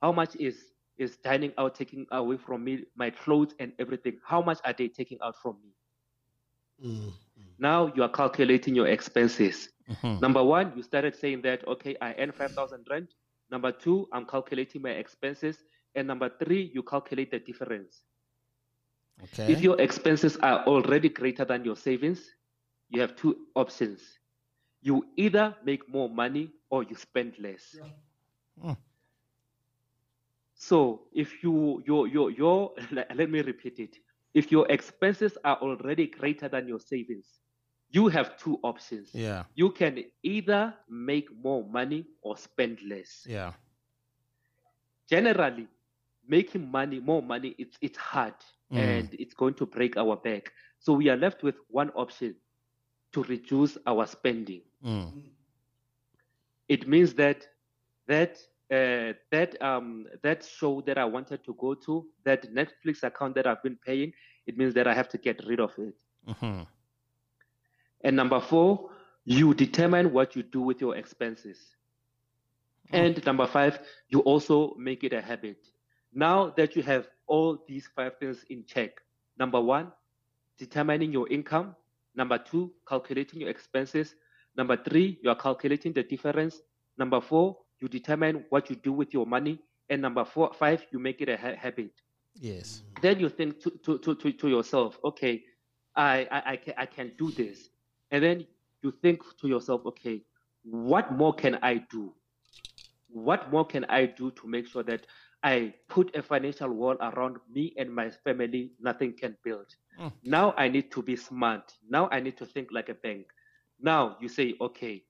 How much is is dining out taking away from me? My clothes and everything. How much are they taking out from me? Mm. Now you are calculating your expenses. Mm-hmm. Number one, you started saying that okay, I earn five thousand rand. Number two, I'm calculating my expenses, and number three, you calculate the difference. Okay. If your expenses are already greater than your savings, you have two options. You either make more money or you spend less. Hmm. So if you your your your let me repeat it. If your expenses are already greater than your savings, you have two options. yeah. You can either make more money or spend less. Yeah. Generally, making money, more money, it's it's hard Mm. and it's going to break our back. So we are left with one option to reduce our spending. Mm. It means that that uh, that um that show that I wanted to go to, that Netflix account that I've been paying, it means that I have to get rid of it. Mm-hmm. And number four, you determine what you do with your expenses. And number five, you also make it a habit. Now that you have all these five things in check, number one, determining your income. Number two, calculating your expenses. Number three, you are calculating the difference. Number four, you determine what you do with your money. And number four, five, you make it a ha- habit. Yes. Then you think to, to, to, to, to yourself, okay, I, I, I, can, I can do this. And then you think to yourself, okay, what more can I do? What more can I do to make sure that I put a financial wall around me and my family, nothing can build. Mm. Now I need to be smart. Now I need to think like a bank. Now you say, okay,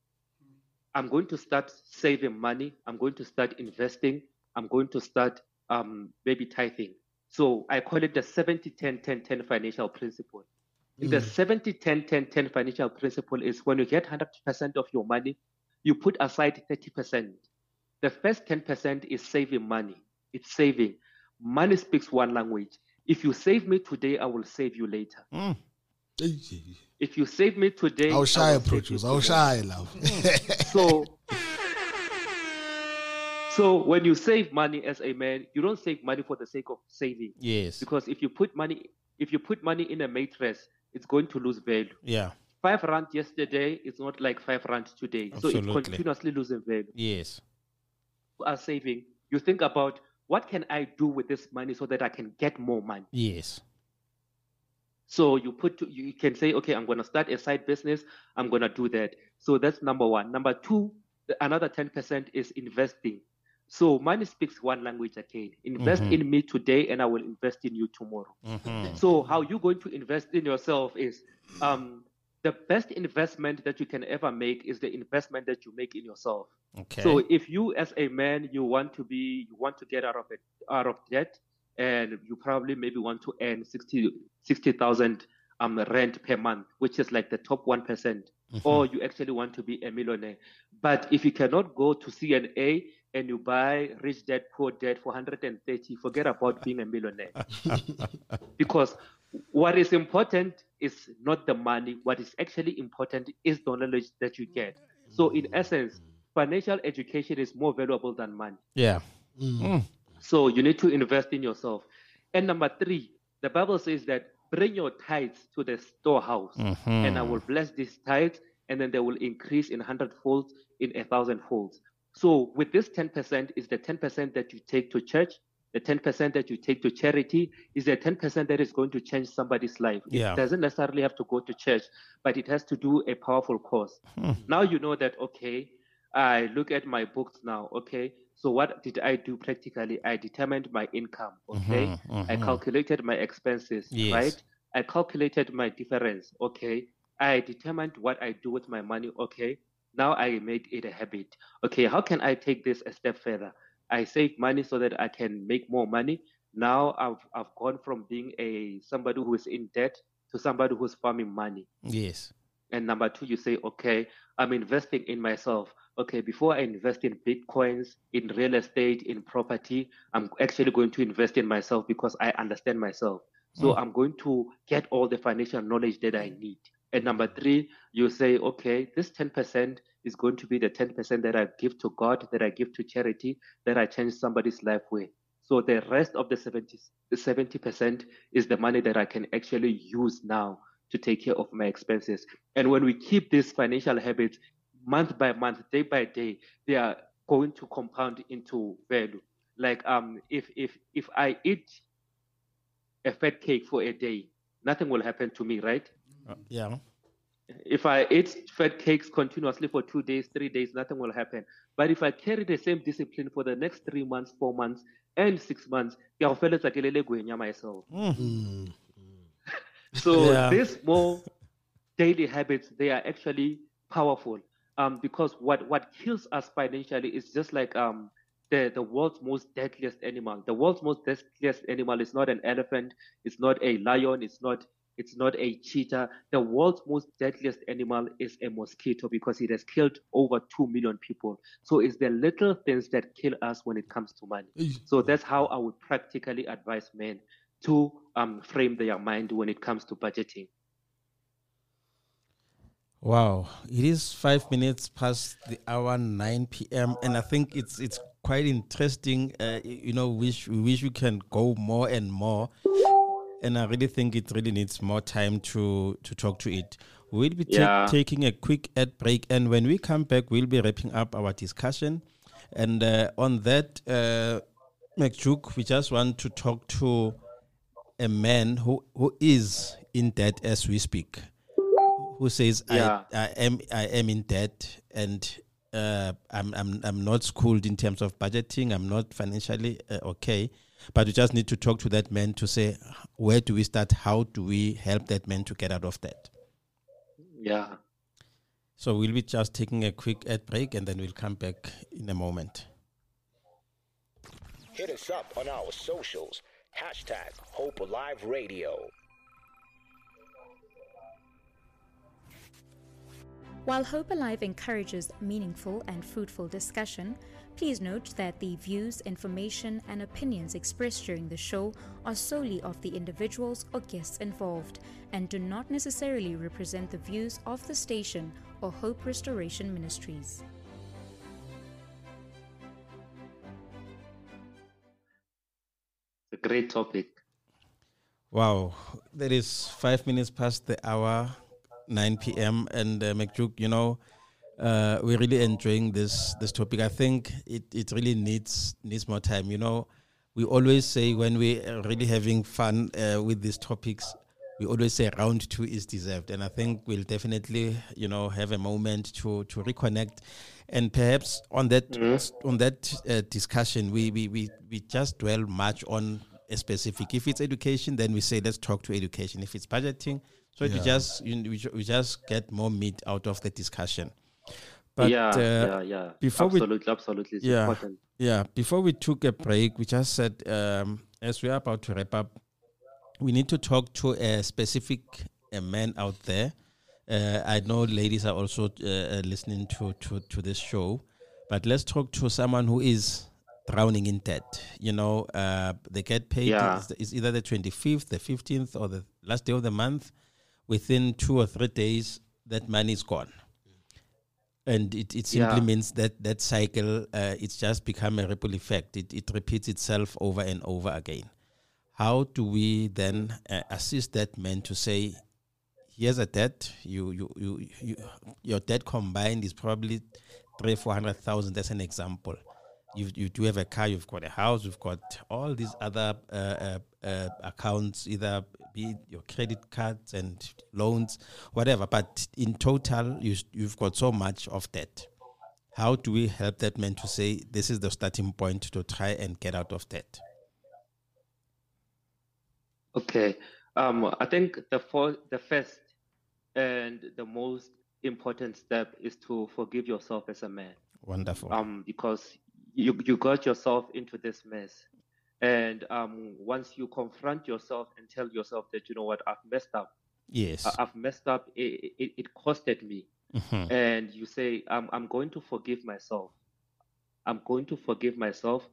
I'm going to start saving money. I'm going to start investing. I'm going to start um, maybe tithing. So I call it the 70 10 10 10 financial principle. In The 70 10 10 10 financial principle is when you get 100% of your money, you put aside 30%. The first 10% is saving money. It's saving. Money speaks one language. If you save me today, I will save you later. Mm. If you save me today, I will awushaya save you producer tomorrow. awushaya lapho So, so when you save money as a man, you don't save money for the sake of saving. Yes. Because if you put money, if you put money in a mattress, it's going to lose value. Yeah. Five rand yesterday is not like five rand today, Absolutely. so it's Absolutely. continuously losing value. Yes. You are saving. You think about what can I do with this money so that I can get more money. Yes. So you put to, you can say, okay, I'm going to start a side business. I'm going to do that. So that's number one. Number two, another 10% is investing. So money speaks one language again. Invest Mhm. in me today, and I will invest in you tomorrow. Mm-hmm. So how you going to invest in yourself is um, the best investment that you can ever make is the investment that you make in yourself. Okay. So if you as a man you want to be you want to get out of it out of debt and you probably maybe want to earn 60 60,000 um rent per month which is like the top 1%, Mhm. or you actually want to be a millionaire but if you cannot go to CNA and you buy rich dad poor dad for 130 forget about being a millionaire because what is important is not the money what is actually important is the knowledge that you get so in essence financial education is more valuable than money yeah. Mm. Mm. So you need to invest in yourself and number three the bible says that bring your tithes to the storehouse Mhm. and i will bless these tithes and then they will increase in hundredfolds in a thousandfolds so with this 10% is the 10% that you take to church the 10% that you take to charity is the 10% that is going to change somebody's life Yeah. it doesn't necessarily have to go to church but it has to do a powerful cause Hmm. now you know that okay i look at my books now okay so what did i do practically i determined my income okay Mhm, i mhm. calculated my expenses Yes. right I calculated my difference. Okay. I determined what I do with my money. Okay. Now I made it a habit. Okay. How can I take this a step further? I save money so that I can make more money. Now I've I've gone from being a somebody who is in debt to somebody who's farming money. Yes. And number two, you say, okay, I'm investing in myself. Okay, before I invest in bitcoins, in real estate, in property, I'm actually going to invest in myself because I understand myself. So mm. I'm going to get all the financial knowledge that I need. And number three, you say, okay, this 10% is going to be the 10% that I give to God, that I give to charity, that I change somebody's life with. So the rest of the 70, the 70% is the money that I can actually use now to take care of my expenses. And when we keep these financial habits month by month, day by day, they are going to compound into value. Like um, if if if I eat a fat cake for a day, nothing will happen to me, right? Uh, yeah. If I eat fat cakes continuously for two days, three days, nothing will happen. But if I carry the same discipline for the next three months, four months, and six months, ke a go feleletsa ke lele gwenya myself. Mm. So Yeah. these small daily habits, they are actually powerful. Um, because what what kills us financially is just like um the the world's most deadliest animal. The world's most deadliest animal is not an elephant, it's not a lion, it's not it's not a cheetah. The world's most deadliest animal is a mosquito because it has killed over two million people. So it's the little things that kill us when it comes to money. So that's how I would practically advise men to um, frame their mind when it comes to budgeting. Wow, it is five minutes past the hour, nine p.m., and I think it's it's quite interesting. Uh, you know, wish we wish we can go more and more, and I really think it really needs more time to to talk to it. We'll be Yeah. taking a quick ad break, and when we come back, we'll be wrapping up our discussion. And uh, on that, uh, MacDuke, we just want to talk to a man who who is in debt as we speak who says Yeah. I, I am I am in debt and uh, I'm, I'm I'm not schooled in terms of budgeting. I'm not financially uh, okay, but we just need to talk to that man to say where do we start? How do we help that man to get out of debt? Yeah. So we'll be just taking a quick ad break and then we'll come back in a moment. Hit us up on our socials. Hashtag Hope Alive Radio. While Hope Alive encourages meaningful and fruitful discussion, please note that the views, information, and opinions expressed during the show are solely of the individuals or guests involved and do not necessarily represent the views of the station or Hope Restoration Ministries. It's a great topic. Wow, that is five minutes past the hour, 9 p.m. And uh, you know, uh, we're really enjoying this this topic. I think it, it really needs needs more time. You know, we always say when we are really having fun uh, with these topics, we always say round two is deserved, and I think we'll definitely you know have a moment to to reconnect, and perhaps on that on that uh, discussion, we, we we we just dwell much on a specific. If it's education, then we say let's talk to education. If it's budgeting, so we Yeah. just you, we, we just get more meat out of the discussion. But yeah, uh, yeah, yeah. before we- absolutely, absolutely. It's Yeah. important. yeah, before we took a break, we just said, um, as we are about to wrap up, we need to talk to a specific a man out there. Uh, I know ladies are also uh, uh, listening to, to, to this show, but let's talk to someone who is drowning in debt. You know, uh, they get paid, Yeah. it's, it's either the 25th, the 15th, or the last day of the month. Within two or three days, that money is gone. And it, it simply Yeah. means that that cycle uh, it's just become a ripple effect. It, it repeats itself over and over again. How do we then uh, assist that man to say here's a debt. You you, you you your debt combined is probably three four hundred thousand that's an example. You, you do have a car you've got a house you've got all these other uh, uh, uh, accounts either be your credit cards and loans whatever but in total you, you've got so much of debt how do we help that man to say this is the starting point to try and get out of debt Okay. Um, I think the for, the first and the most important step is to forgive yourself as a man. Wonderful. Um, because you you got yourself into this mess, and um, once you confront yourself and tell yourself that you know what I've messed up, yes. I- I've messed up. It, it, it costed me, Mhm. and you say I'm I'm going to forgive myself. I'm going to forgive myself,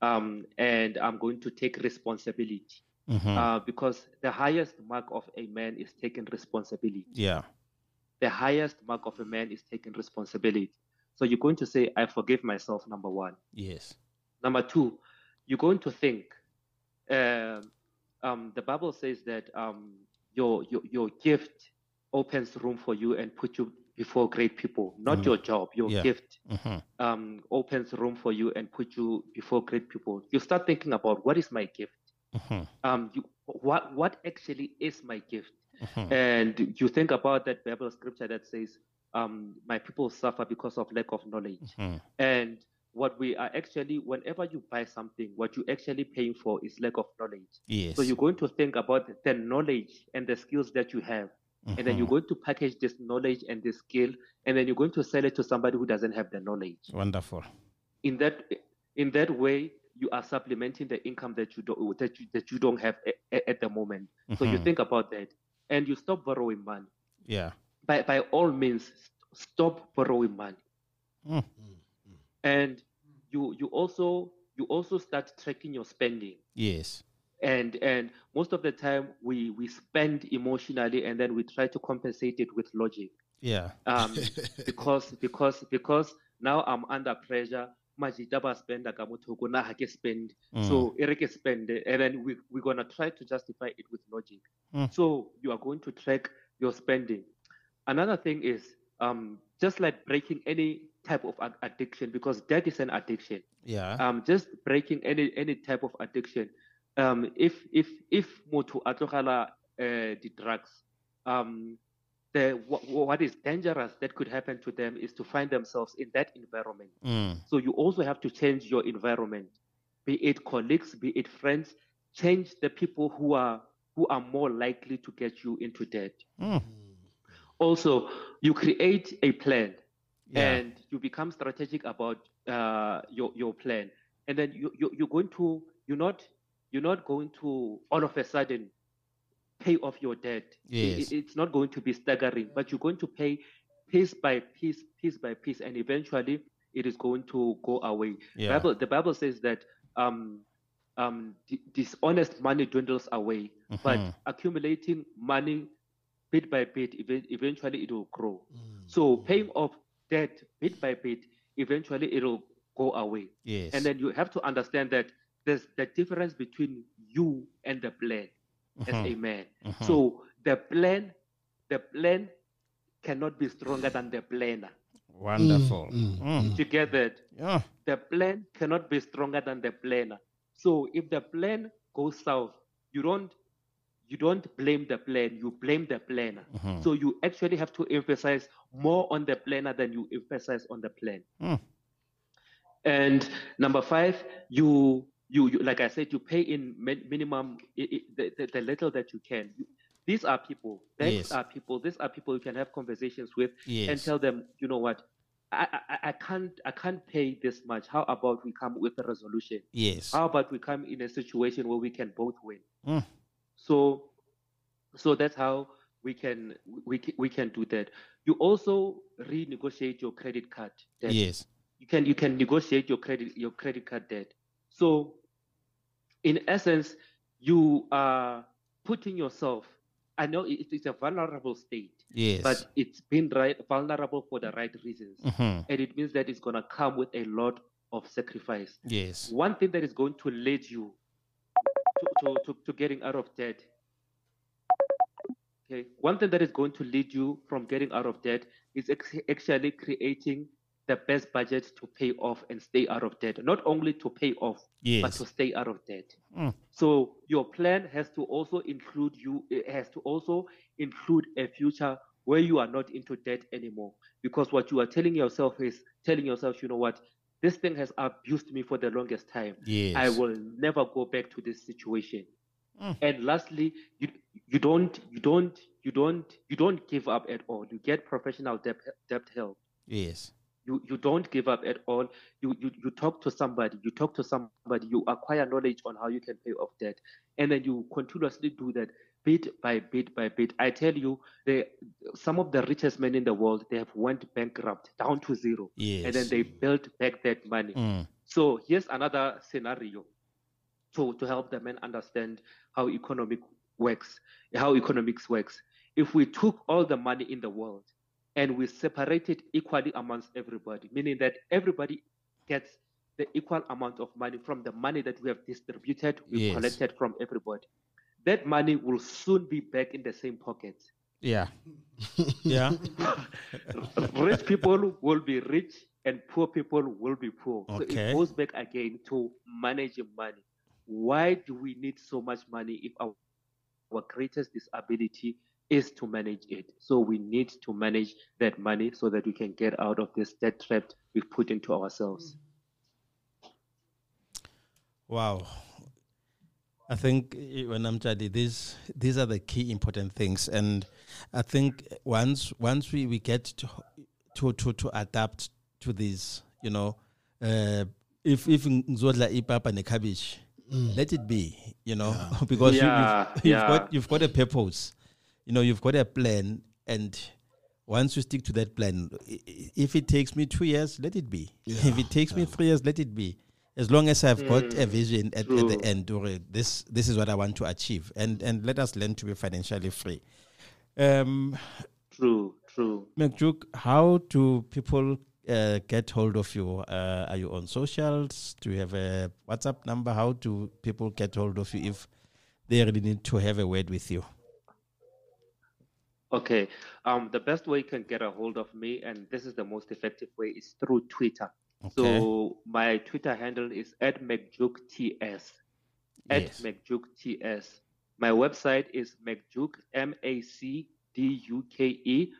um, and I'm going to take responsibility. Mhm. Uh, because the highest mark of a man is taking responsibility. yeah. The highest mark of a man is taking responsibility. So you're going to say, I forgive myself, number one. Yes. Number two, you're going to think. Um, um, the Bible says that um, your, your your gift opens room for you and put you before great people. Not Mm. your job, your Yeah. gift Mhm. um, opens room for you and put you before great people. You start thinking about what is my gift. Mhm. Um, you, what what actually is my gift? Mhm. And you think about that Bible scripture that says, um, "My people suffer because of lack of knowledge." Mhm. And what we are actually, whenever you buy something, what you are actually paying for is lack of knowledge. Yes. So you're going to think about the knowledge and the skills that you have, and then you're Mhm. going to package this knowledge and this skill, and then you're going to sell it to somebody who doesn't have the knowledge. Wonderful. In that, in that way, you are supplementing the income that you don't that you, that you don't have a- a- at the moment. So you Mhm. think about that, and you stop borrowing money. Yeah. By by all means, st- stop borrowing money Mm. and you you also you also start tracking your spending. Yes. and and most of the time we we spend emotionally and then we try to compensate it with logic. Yeah. um because because because now i'm under pressure. Majita ba spenda ka mothoko na ha ke spend. So e ke spend and then we, we're going to try to justify it with logic. Mm. so you are going to track your spending. Another thing is um just like breaking any type of addiction because that is an addiction Yeah. um just breaking any any type of addiction um if if if motho a tlogela uh, the drugs um the what, what is dangerous that could happen to them is to find themselves in that environment Mm. so you also have to change your environment be it colleagues be it friends change the people who are who are more likely to get you into debt Mm. also you create a plan Yeah. and you become strategic about uh, your your plan and then you, you you're going to you're not you're not going to all of a sudden pay off your debt Yes. it's not going to be staggering but you're going to pay piece by piece piece by piece and eventually it is going to go away Yeah. bible the bible says that um um di- dishonest money dwindles away but Mhm. accumulating money bit by bit ev- eventually it will grow so paying off debt bit by bit, eventually it'll go away. Yes. And then you have to understand that there's the difference between you and the plan as a man. Mhm. So the plan, the plan cannot be stronger than the planner. Wonderful. Mm, mm, Mm. You get that? Yeah. The plan cannot be stronger than the planner. So if the plan goes south, you don't you don't blame the plan, you blame the planner. Mhm. So you actually have to emphasize more on the planner than you emphasize on the plan. Mm. And number five, you you, you like I said, you pay in minimum the, the, the little that you can. These are people. These Yes. are people. These are people you can have conversations with and tell them, you know what, I, I I can't I can't pay this much. How about we come with a resolution? Yes. How about we come in a situation where we can both win? Mm. So, so that's how we can we ca- we can do that. You also renegotiate your credit card debt. Yes. You can you can negotiate your credit your credit card debt. So, in essence, you are putting yourself. I know it, it's a vulnerable state, Yes. but it's been right vulnerable for the right reasons, Mhm. and it means that it's gonna come with a lot of sacrifice. Yes. One thing that is going to lead you to, to, to, getting out of debt. Okay. One thing that is going to lead you from getting out of debt is ex- actually creating the best budget to pay off and stay out of debt. Not only to pay off, but to stay out of debt. Mm. So your plan has to also include you. It has to also include a future where you are not into debt anymore. Because what you are telling yourself is telling yourself, you know what, this thing has abused me for the longest time. Yes. I will never go back to this situation. Mm. And lastly, you you don't you don't you don't you don't give up at all. You get professional debt debt help. Yes. You you don't give up at all. You you you talk to somebody. You talk to somebody. You acquire knowledge on how you can pay off debt, and then you continuously do that bit by bit by bit. I tell you, the some of the richest men in the world they have went bankrupt down to zero, and then they built back that money. Mm. So here's another scenario to, to help the men understand how economic works, how economics works. If we took all the money in the world and we separate it equally amongst everybody, meaning that everybody gets the equal amount of money from the money that we have distributed, we've Yes. collected from everybody. That money will soon be back in the same pockets. Yeah. yeah. rich people will be rich and poor people will be poor. So Okay. it goes back again to managing money. Why do we need so much money if our, our greatest disability is to manage it? So we need to manage that money so that we can get out of this debt trap we've put into ourselves. Wow. I think eh, when I'm studying these these are the key important things, and I think once once we, we get to to to to adapt to these, you know, uh, if if ngizodla ipapa and cabbage, let it be, you know, because you, Yeah, you've, you've yeah. got you've got a purpose, you know, you've got a plan, and once you stick to that plan, i- i- if it takes me two years, let it be. If it takes me three years, let it be. As long as I've got a vision at, at the end, or this this is what I want to achieve, and and let us learn to be financially free. Um, True, true. MacDuke, how do people uh, get hold of you? Uh, are you on socials? Do you have a WhatsApp number? How do people get hold of you if they really need to have a word with you? Okay. Um, the best way you can get a hold of me, and this is the most effective way, is through Twitter. Okay. So my Twitter handle is at MacDukeTS. At Yes. MacDukeTS. My website is MacDuke M A C D U K E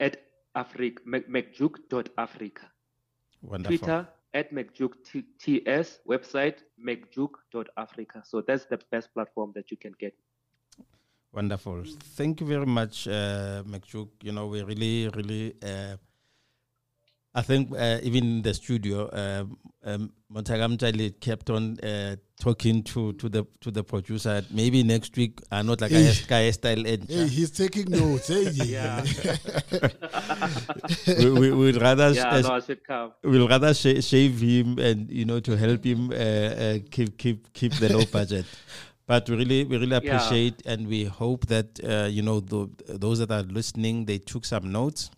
at Africa MacDuke.africa. Wonderful. Twitter at MacDukeTS. Website MacDuke.africa. So that's the best platform that you can get. Wonderful. Thank you very much, uh, MacDuke. You know, we really, really, uh, I think uh, even in the studio, um, um, Montagam Charlie kept on uh, talking to, to the to the producer. Maybe next week, uh, not like Hey. a guy style edge. Hey, he's taking notes. Hey, Yeah. we, we, we'd rather yeah, no, I should come. we'll rather sh- shave him and you know to help him uh, uh, keep keep keep the low budget. But we really we really Yeah. appreciate and we hope that uh, you know tho- those that are listening they took some notes,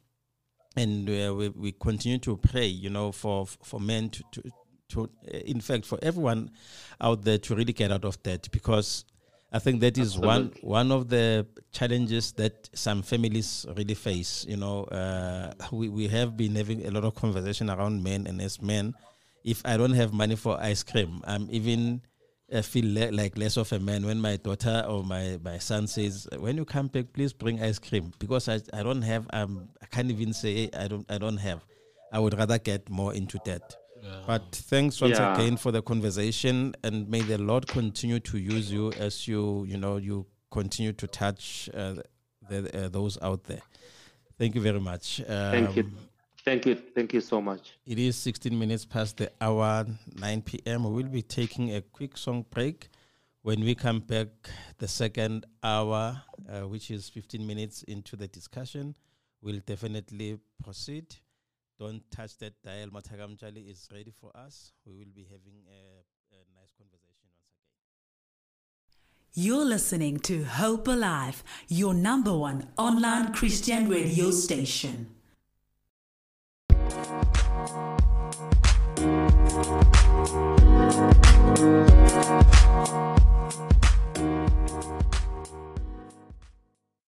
and uh, we we continue to pray you know for for men to to. To, uh, in fact, for everyone out there to really get out of debt, because I think that is one one of the challenges that some families really face. You know, uh, we we have been having a lot of conversation around men, and as men, if I don't have money for ice cream, I'm even uh, feel le- like less of a man when my daughter or my, my son says, "When you come back, please bring ice cream," because I, I don't have um I can't even say I don't I don't have. I would rather get more into that. But thanks once Yeah. again for the conversation, and may the Lord continue to use you as you you know you continue to touch uh, the, uh, those out there. Thank you very much. Thank you. Thank you. Thank you so much. It is 16 minutes past the hour, 9 p.m. We will be taking a quick song break. When we come back, the second hour, uh, which is 15 minutes into the discussion, we'll definitely proceed. Don't touch that dial. Matagam Chali is ready for us. We will be having a, a nice conversation once again. You're listening to Hope Alive, your number one online Christian radio station. Thank you.